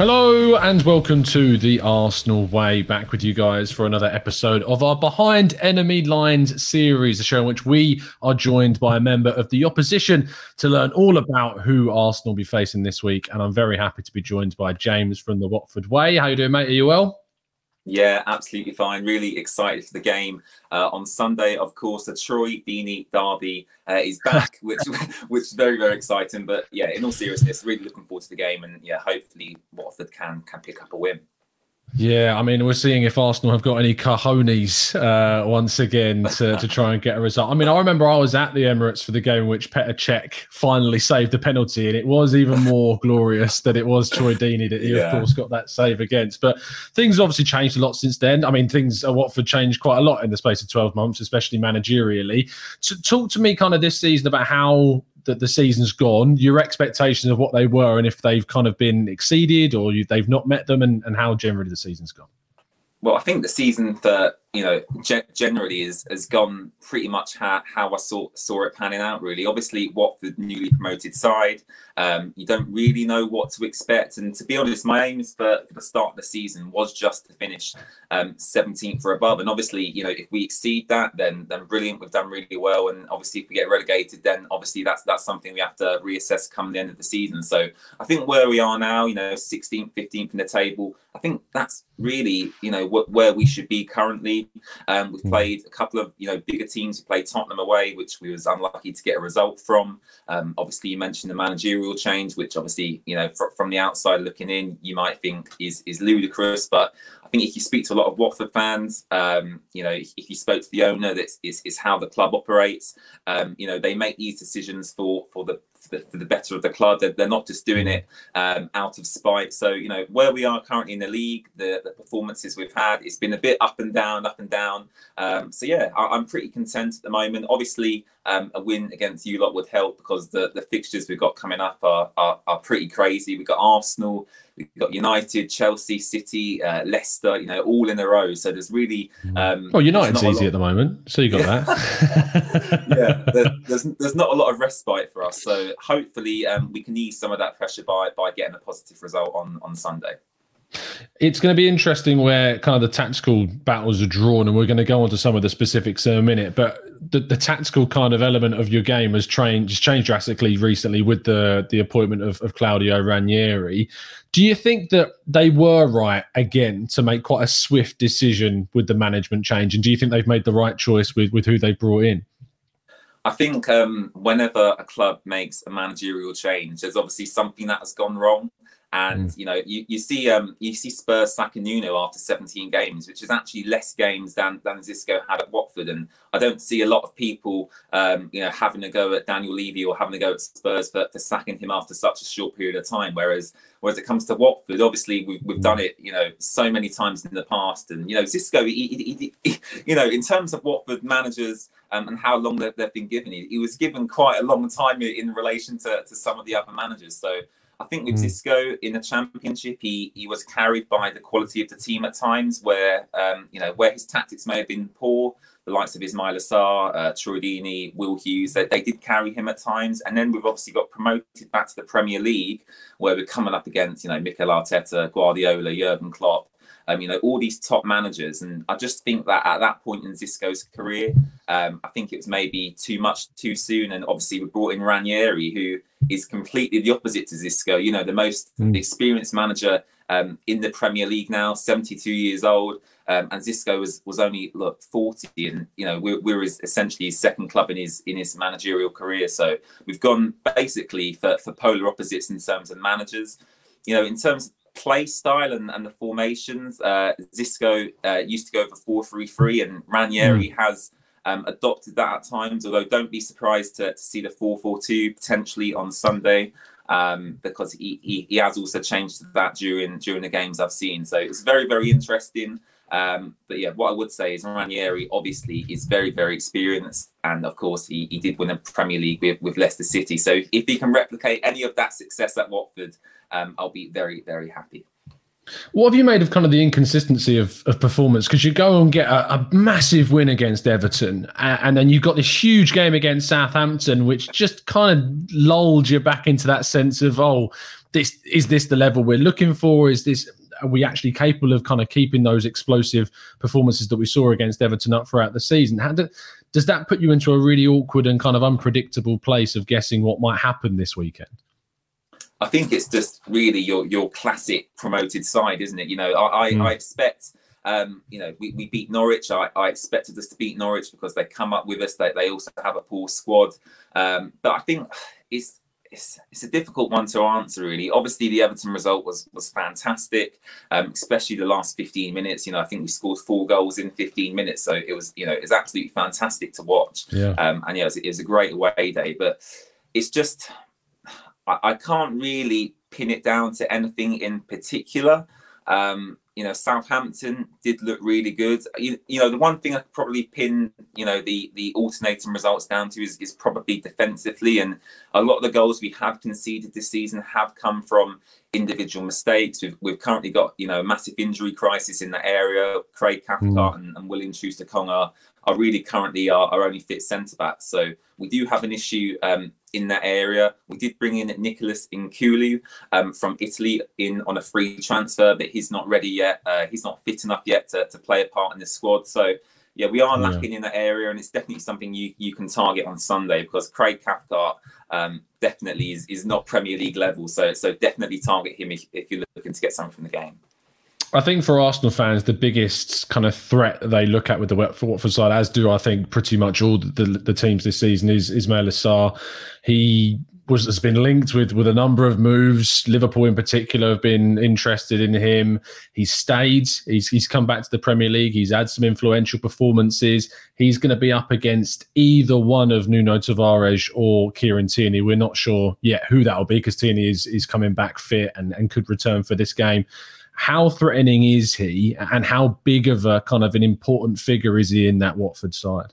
Hello and welcome to the Arsenal Way. Back with you guys for another episode of our Behind Enemy Lines series, a show in which we are joined by a member of the opposition to learn all about who Arsenal will be facing this week. And I'm very happy to be joined by James from the Watford Way. How you doing, mate? Are you well? Yeah, absolutely fine. Really excited for the game uh, on Sunday. Of course, the Troy Deeney derby uh, is back, which which is very very exciting. But yeah, in all seriousness, really looking forward to the game, and yeah, hopefully Watford can can pick up a win. Yeah, I mean, we're seeing if Arsenal have got any cojones uh, once again to, to try and get a result. I mean, I remember I was at the Emirates for the game in which Petr Cech finally saved the penalty, and it was even more glorious that it was Troy Deeney that he, yeah. of course, got that save against. But things obviously changed a lot since then. I mean, things at Watford changed quite a lot in the space of 12 months, especially managerially. So talk to me kind of this season about how that the season's gone, your expectations of what they were, and if they've kind of been exceeded or you, they've not met them, and, and how generally the season's gone. Well, I think the season for you know, ge- generally is, has gone pretty much how, how I saw saw it panning out. Really, obviously, Watford newly promoted side, um, you don't really know what to expect. And to be honest, my aims for, for the start of the season was just to finish um, 17th or above. And obviously, you know, if we exceed that, then then brilliant. We've done really well. And obviously, if we get relegated, then obviously that's that's something we have to reassess come the end of the season. So I think where we are now, you know, 16th, 15th in the table, I think that's really you know wh- where we should be currently. Um, we've hmm. played a couple of you know bigger teams. We played Tottenham away, which we was unlucky to get a result from. Um, obviously, you mentioned the managerial change, which obviously you know fr- from the outside looking in, you might think is is ludicrous, but think if you speak to a lot of Watford fans, um, you know, if, you spoke to the owner, that is, is how the club operates. Um, you know, they make these decisions for for the for the, for the better of the club. They're, they're not just doing it um, out of spite. So, you know, where we are currently in the league, the, the performances we've had, it's been a bit up and down, up and down. Um, so, yeah, I, am pretty content at the moment. Obviously, um, a win against you lot would help because the, the fixtures we've got coming up are, are, are pretty crazy. We've got Arsenal, we've got United, Chelsea, City, uh, Leicester, you know, all in a row. So there's really. Mm. Um, well, United's easy at the moment. So you got yeah. that. yeah, there, there's, there's not a lot of respite for us. So hopefully um, we can ease some of that pressure by, by getting a positive result on, on Sunday. It's going to be interesting where kind of the tactical battles are drawn, and we're going to go on to some of the specifics in a minute. But the, the tactical kind of element of your game has changed changed drastically recently with the the appointment of, of Claudio Ranieri. Do you think that they were right again to make quite a swift decision with the management change, and do you think they've made the right choice with with who they brought in? I think um, whenever a club makes a managerial change, there's obviously something that has gone wrong. And mm. you know, you, you see um, you see Spurs sacking Nuno after 17 games, which is actually less games than than Xisco had at Watford. And I don't see a lot of people um, you know having a go at Daniel Levy or having a go at Spurs for, for sacking him after such a short period of time. Whereas whereas it comes to Watford, obviously we've, we've done it you know so many times in the past. And you know, Xisco, he, he, he, you know, in terms of Watford managers um, and how long they've, they've been given, he, he was given quite a long time in relation to, to some of the other managers. So I think with mm. In the championship, he he was carried by the quality of the team at times, where um, you know where his tactics may have been poor. The likes of Ismaila Sarr, uh, Deeney, Will Hughes, they, they did carry him at times. And then we've obviously got promoted back to the Premier League, where we're coming up against you know Mikel Arteta, Guardiola, Jurgen Klopp, um, you know, all these top managers. And I just think that at that point in Xisco's career, um, I think it was maybe too much too soon. And obviously, we brought in Ranieri, who is completely the opposite to Xisco. you know, the most mm. experienced manager um, in the Premier League now, 72 years old. Um, and Xisco was was only look 40, and you know we're, we're his, essentially his second club in his in his managerial career. So we've gone basically for, for polar opposites in terms of managers. You know, in terms of play style and, and the formations. Uh, Xisco uh, used to go for 4 3 3, and Ranieri mm. has um, adopted that at times, although don't be surprised to, to see the 4 4 2 potentially on Sunday. Um, because he, he, he has also changed that during during the games I've seen. So it's very very interesting. Um, but yeah, what I would say is Ranieri obviously is very, very experienced. And of course, he, he did win a Premier League with, with Leicester City. So if he can replicate any of that success at Watford, um, I'll be very, very happy. What have you made of kind of the inconsistency of, of performance? Because you go and get a, a, massive win against Everton, and, and then you've got this huge game against Southampton, which just kind of lulled you back into that sense of, oh, this is this the level we're looking for? Is this are we actually capable of kind of keeping those explosive performances that we saw against Everton up throughout the season? Do, does that put you into a really awkward and kind of unpredictable place of guessing what might happen this weekend? I think it's just really your your classic promoted side, isn't it? You know, I, I, mm. I expect um, you know, we, we beat Norwich. I, I expected us to beat Norwich because they come up with us. They, they also have a poor squad. Um, but I think it's it's it's a difficult one to answer really. Obviously, the Everton result was was fantastic, um, especially the last 15 minutes. You know, I think we scored four goals in 15 minutes, so it was you know it was absolutely fantastic to watch. Yeah. Um, and yeah, it was, it was a great away day. But it's just I, I can't really pin it down to anything in particular. Um, you know, Southampton did look really good. You, you know, the one thing I could probably pin, you know, the the alternating results down to is, is probably defensively. And a lot of the goals we have conceded this season have come from individual mistakes. We've, we've currently got, you know, a massive injury crisis in that area. Craig Cathcart mm. and, and William Troost-Ekong are, are really currently our, our only fit centre backs. So we do have an issue um, in that area. We did bring in Nicolas Nkoulou um, from Italy in on a free transfer, but he's not ready yet. Uh, he's not fit enough yet to, to play a part in the squad. So yeah, we are lacking yeah. in that area, and it's definitely something you you can target on Sunday because Craig Cathcart um, definitely is, is not Premier League level. So so definitely target him if, if you're looking to get something from the game. I think for Arsenal fans, the biggest kind of threat they look at with the Watford side, as do I think pretty much all the, the teams this season, is Ismaila Sarr. He was has been linked with with a number of moves. Liverpool in particular have been interested in him. He's stayed. He's he's come back to the Premier League. He's had some influential performances. He's going to be up against either one of Nuno Tavares or Kieran Tierney. We're not sure yet who that'll be because Tierney is is coming back fit and and could return for this game how threatening is he and how big of a kind of an important figure is he in that Watford side?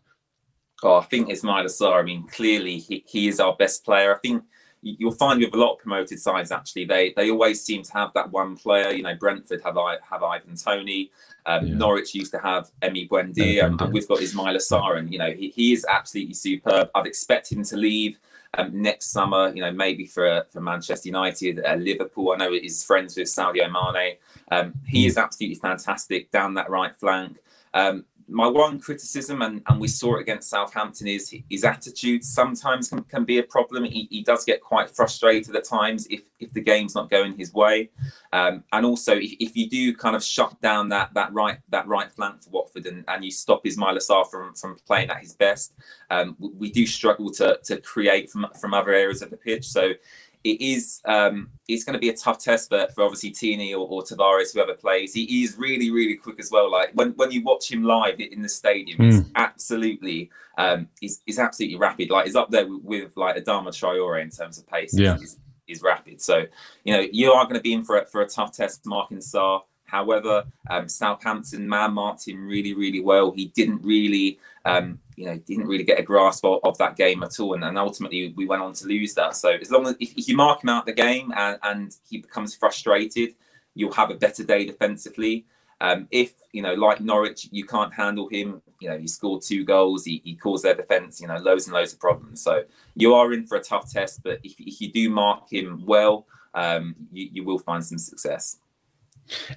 Oh, I think Ismaila Sarr. I mean, clearly he, he is our best player. I think you'll find with a lot of promoted sides actually they they always seem to have that one player. You know, Brentford have I have Ivan Toney Um, yeah. Norwich used to have Emi Buendia, and, and, we've got Ismaila Sarr, and you know he, he is absolutely superb. I'd expect him to leave um, next summer. You know, maybe for for Manchester United, uh, Liverpool. I know he's friends with Sadio Mane. Um, he mm. is absolutely fantastic down that right flank. Um, my one criticism, and, and we saw it against Southampton, is his attitude sometimes can, can be a problem. He, he does get quite frustrated at times if, if the game's not going his way. Um, and also, if, if you do kind of shut down that that right that right flank for Watford and, and you stop Ismaila Sarr from, from playing at his best, um, we do struggle to, to create from, from other areas of the pitch. So it is um, it's going to be a tough test for, for obviously Tierney or, or Tavares, whoever plays. He is really, really quick as well. Like when, when you watch him live in the stadium, mm. he's hmm. absolutely um, he's, he's absolutely rapid. Like he's up there with, with like Adama Traore in terms of pace. Yeah. He's, he's, rapid. So you know you are going to be in for a, for a tough test, marking Sarr. However, um, Southampton man marked him really, really well. He didn't really, um, you know, didn't really get a grasp of, of that game at all, and, and, ultimately we went on to lose that. So as long as if, if you mark him out the game and, and, he becomes frustrated, you'll have a better day defensively. Um, if you know, like Norwich, you can't handle him. You know, he scored two goals. He, he caused their defence, you know, loads and loads of problems. So you are in for a tough test. But if, if you do mark him well, um, you, you will find some success.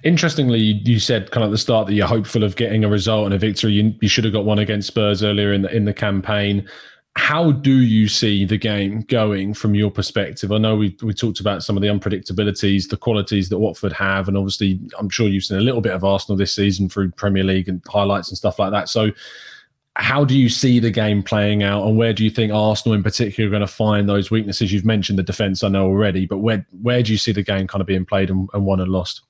Interestingly, you, said kind of at the start that you're hopeful of getting a result and a victory. You, you should have got one against Spurs earlier in the in the campaign. How do you see the game going from your perspective? I know we we talked about some of the unpredictabilities, the qualities that Watford have, and obviously I'm sure you've seen a little bit of Arsenal this season through Premier League and highlights and stuff like that. So how do you see the game playing out and where do you think Arsenal in particular are going to find those weaknesses? You've mentioned the defence, I know already, but where where do you see the game kind of being played and, and won and lost?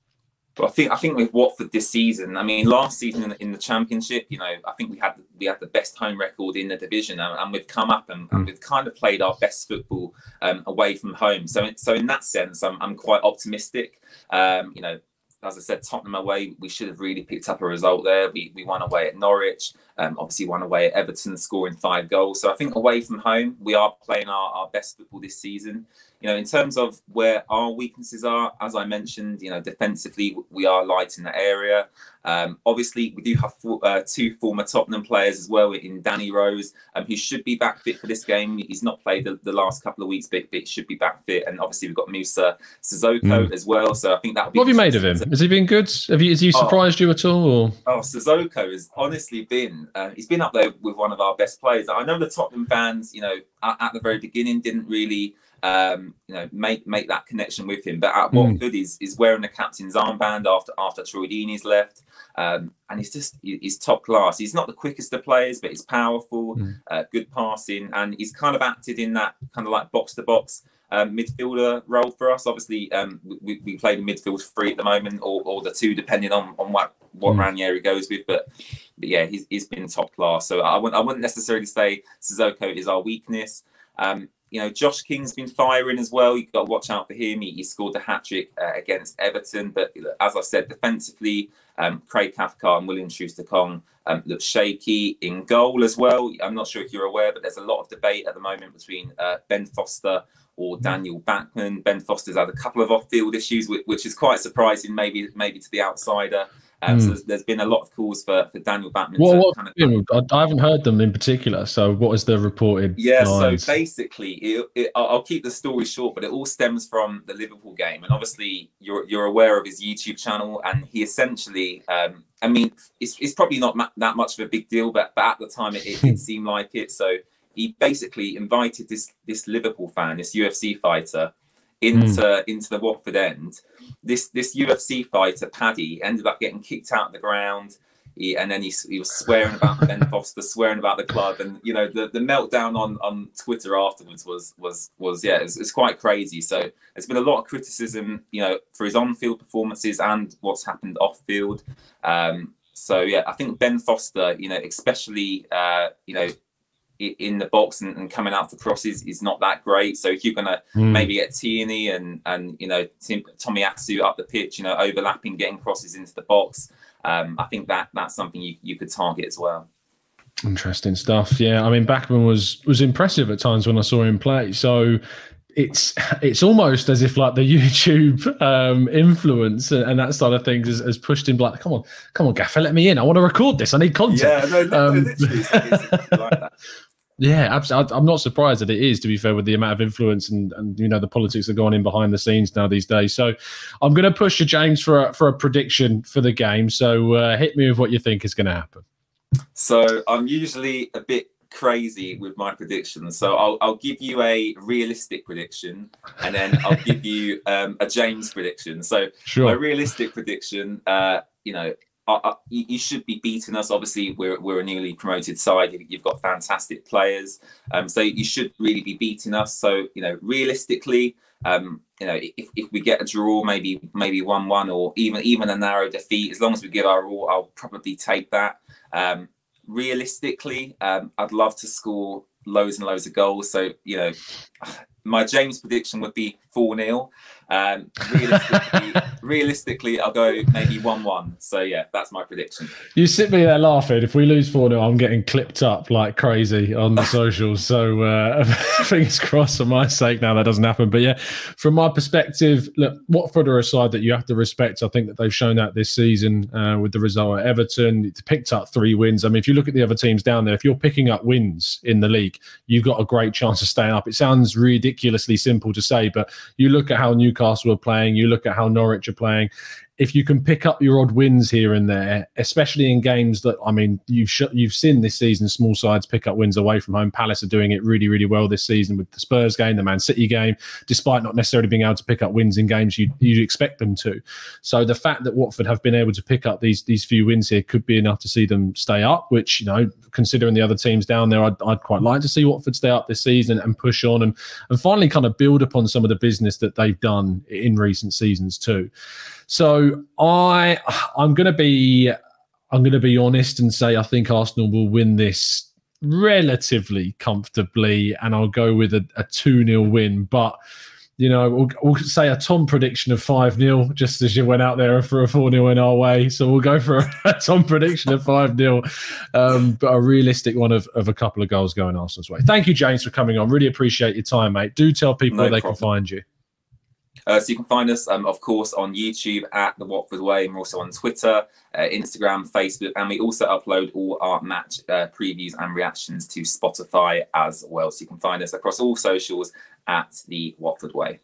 I think I think with Watford this season, I mean, last season in the, in the, championship, you know, I think we had we had the best home record in the division, and, and we've come up and, and, we've kind of played our best football um, away from home. So, so in that sense, I'm, I'm quite optimistic. Um, you know, as I said, Tottenham away, we should have really picked up a result there. We, we won away at Norwich, um, obviously won away at Everton, scoring five goals. So I think away from home, we are playing our, our best football this season you know, in terms of where our weaknesses are, as I mentioned, you know, defensively we are light in that area. Um, obviously, we do have uh, two former Tottenham players as well in Danny Rose, um, who should be back fit for this game. He's not played the, the last couple of weeks, but, but should be back fit. And obviously, we've got Musa Sissoko mm. as well. So I think that. What have you made of him? Has he been good? Have you? Has he oh. surprised oh, you at all? Or? Oh, Sissoko has honestly been. Uh, he's been up there with one of our best players. I know the Tottenham fans, you know, at, at the very beginning didn't really um, you know, make make that connection with him. But at mm. Watford, he's, he's wearing the captain's armband after after Troy Deeney's left, um, and he's just he's top class. He's not the quickest of players, but he's powerful, mm. uh, good passing, and he's kind of acted in that kind of like box to box. midfielder role for us. Obviously, um, we, we play the midfield three at the moment, or, or the two, depending on, on what what mm. Ranieri goes with. But but yeah, he's, he's been top class. So I wouldn't I wouldn't necessarily say Sissoko is our weakness. Um, you know, Josh King's been firing as well. You've got to watch out for him. He, he scored the hat trick uh, against Everton. But as I said, defensively, um, Craig Cathcart and William Troost-Ekong um, look shaky in goal as well. I'm not sure if you're aware, but there's a lot of debate at the moment between uh, Ben Foster or. Daniel Bachmann. Ben Foster's had a couple of off-field issues, which, which is quite surprising, maybe maybe to the outsider. Um, mm. So there's, there's been a lot of calls for, for Daniel Bachmann. What, what kind of, I haven't heard them in particular. So what is the reported? Yeah, lines? so basically, it, it, I'll keep the story short, but it all stems from the Liverpool game, and obviously you're you're aware of his YouTube channel, and he essentially. Um, I mean, it's, it's probably not ma- that much of a big deal, but, but at the time it, it, it seemed like it. So he basically invited this this Liverpool fan, this UFC fighter, into mm. into the Watford end. This this UFC fighter Paddy ended up getting kicked out of the ground. He, and then he, he was swearing about Ben Foster, swearing about the club, and you know the, the meltdown on, on Twitter afterwards was was was yeah, it's, it's quite crazy. So there's been a lot of criticism, you know, for his on-field performances and what's happened off-field. Um, so yeah, I think Ben Foster, you know, especially uh, you know in the box and, and, coming out for crosses is not that great. So if you're gonna mm. maybe get Tierney and and you know Tim, Tomiyasu up the pitch, you know overlapping, getting crosses into the box, um, I think that that's something you, you could target as well. Interesting stuff. Yeah, I mean Bachmann was was impressive at times when I saw him play. So it's it's almost as if like the YouTube um, influence and, and, that side of things has, has, pushed him like, come on, come on, Gaffer, let me in. I want to record this. I need content. Yeah, no, no, um, literally, it's, it's like that. Yeah, absolutely. I'm not surprised that it is, to be fair, with the amount of influence and, and you know the politics that are going in behind the scenes now these days. So, I'm going to push you, James, for a, for a prediction for the game. So, uh, hit me with what you think is going to happen. So, I'm usually a bit crazy with my predictions. So, I'll, I'll give you a realistic prediction, and then I'll give you um, a James prediction. So, sure. my realistic prediction, uh, you know, you, you, should be beating us. Obviously, we're, we're a newly promoted side. You've got fantastic players, um, so you should really be beating us. So you know, realistically, um, you know, if, if we get a draw, maybe maybe one one or even even a narrow defeat, as long as we give our all, I'll probably take that. Um, realistically, um, I'd love to score loads and loads of goals. So you know, my James prediction would be four 0 um, realistically, realistically, I'll go maybe one-one. So yeah, that's my prediction. You sit me there laughing. If we lose four 0 I'm getting clipped up like crazy on the socials. So uh, fingers crossed for my sake. Now that doesn't happen. But yeah, from my perspective, look, Watford are a side that you have to respect. I think that they've shown that this season uh, with the result at Everton. It's picked up three wins. I mean, if you look at the other teams down there, if you're picking up wins in the league, you've got a great chance of staying up. It sounds ridiculously simple to say, but you look at how Newcastle Newcastle are playing, you look at how Norwich are playing, if you can pick up your odd wins here and there, especially in games that I mean you've sh- you've seen this season, small sides pick up wins away from home. Palace are doing it really really well this season with the Spurs game, the Man City game, despite not necessarily being able to pick up wins in games you you expect them to. So the fact that Watford have been able to pick up these these few wins here could be enough to see them stay up. Which you know, considering the other teams down there, I'd, I'd quite like to see Watford stay up this season and push on and and finally kind of build upon some of the business that they've done in recent seasons too. So I I'm gonna be I'm gonna be honest and say I think Arsenal will win this relatively comfortably, and I'll go with a, a 2 0 win. But you know, we'll, we'll, say a Tom prediction of 5 0, just as you went out there for a 4 0 in our way. So we'll go for a, a Tom prediction of 5 0, um, but a realistic one of, of a couple of goals going Arsenal's way. Thank you, James, for coming on. Really appreciate your time, mate. Do tell people no where they problem. can find you. Uh, so you can find us, um, of course, on YouTube at the Watford Way, and we're also on Twitter, uh, Instagram, Facebook, and we also upload all our match uh, previews and reactions to Spotify as well. So you can find us across all socials at the Watford Way.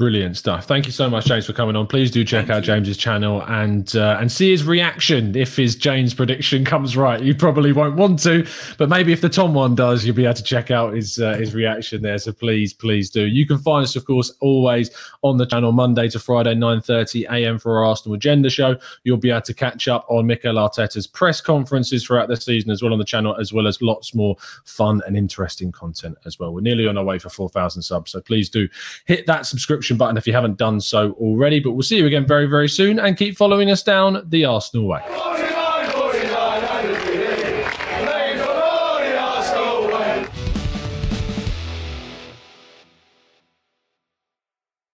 Brilliant stuff. Thank you so much, James, for coming on. Please do check Thank out you. James's channel and uh, and see his reaction if his James prediction comes right. You probably won't want to, but maybe if the Tom one does, you'll be able to check out his uh, his reaction there. So please, please do. You can find us, of course, always on the channel Monday to Friday, 9:30 a.m. for our Arsenal Agenda show. You'll be able to catch up on Mikel Arteta's press conferences throughout the season as well on the channel, as well as lots more fun and interesting content as well. We're nearly on our way for 4,000 subs, so please do hit that subscription subscription button if you haven't done so already. But we'll see you again very, very soon and keep following us down the Arsenal way.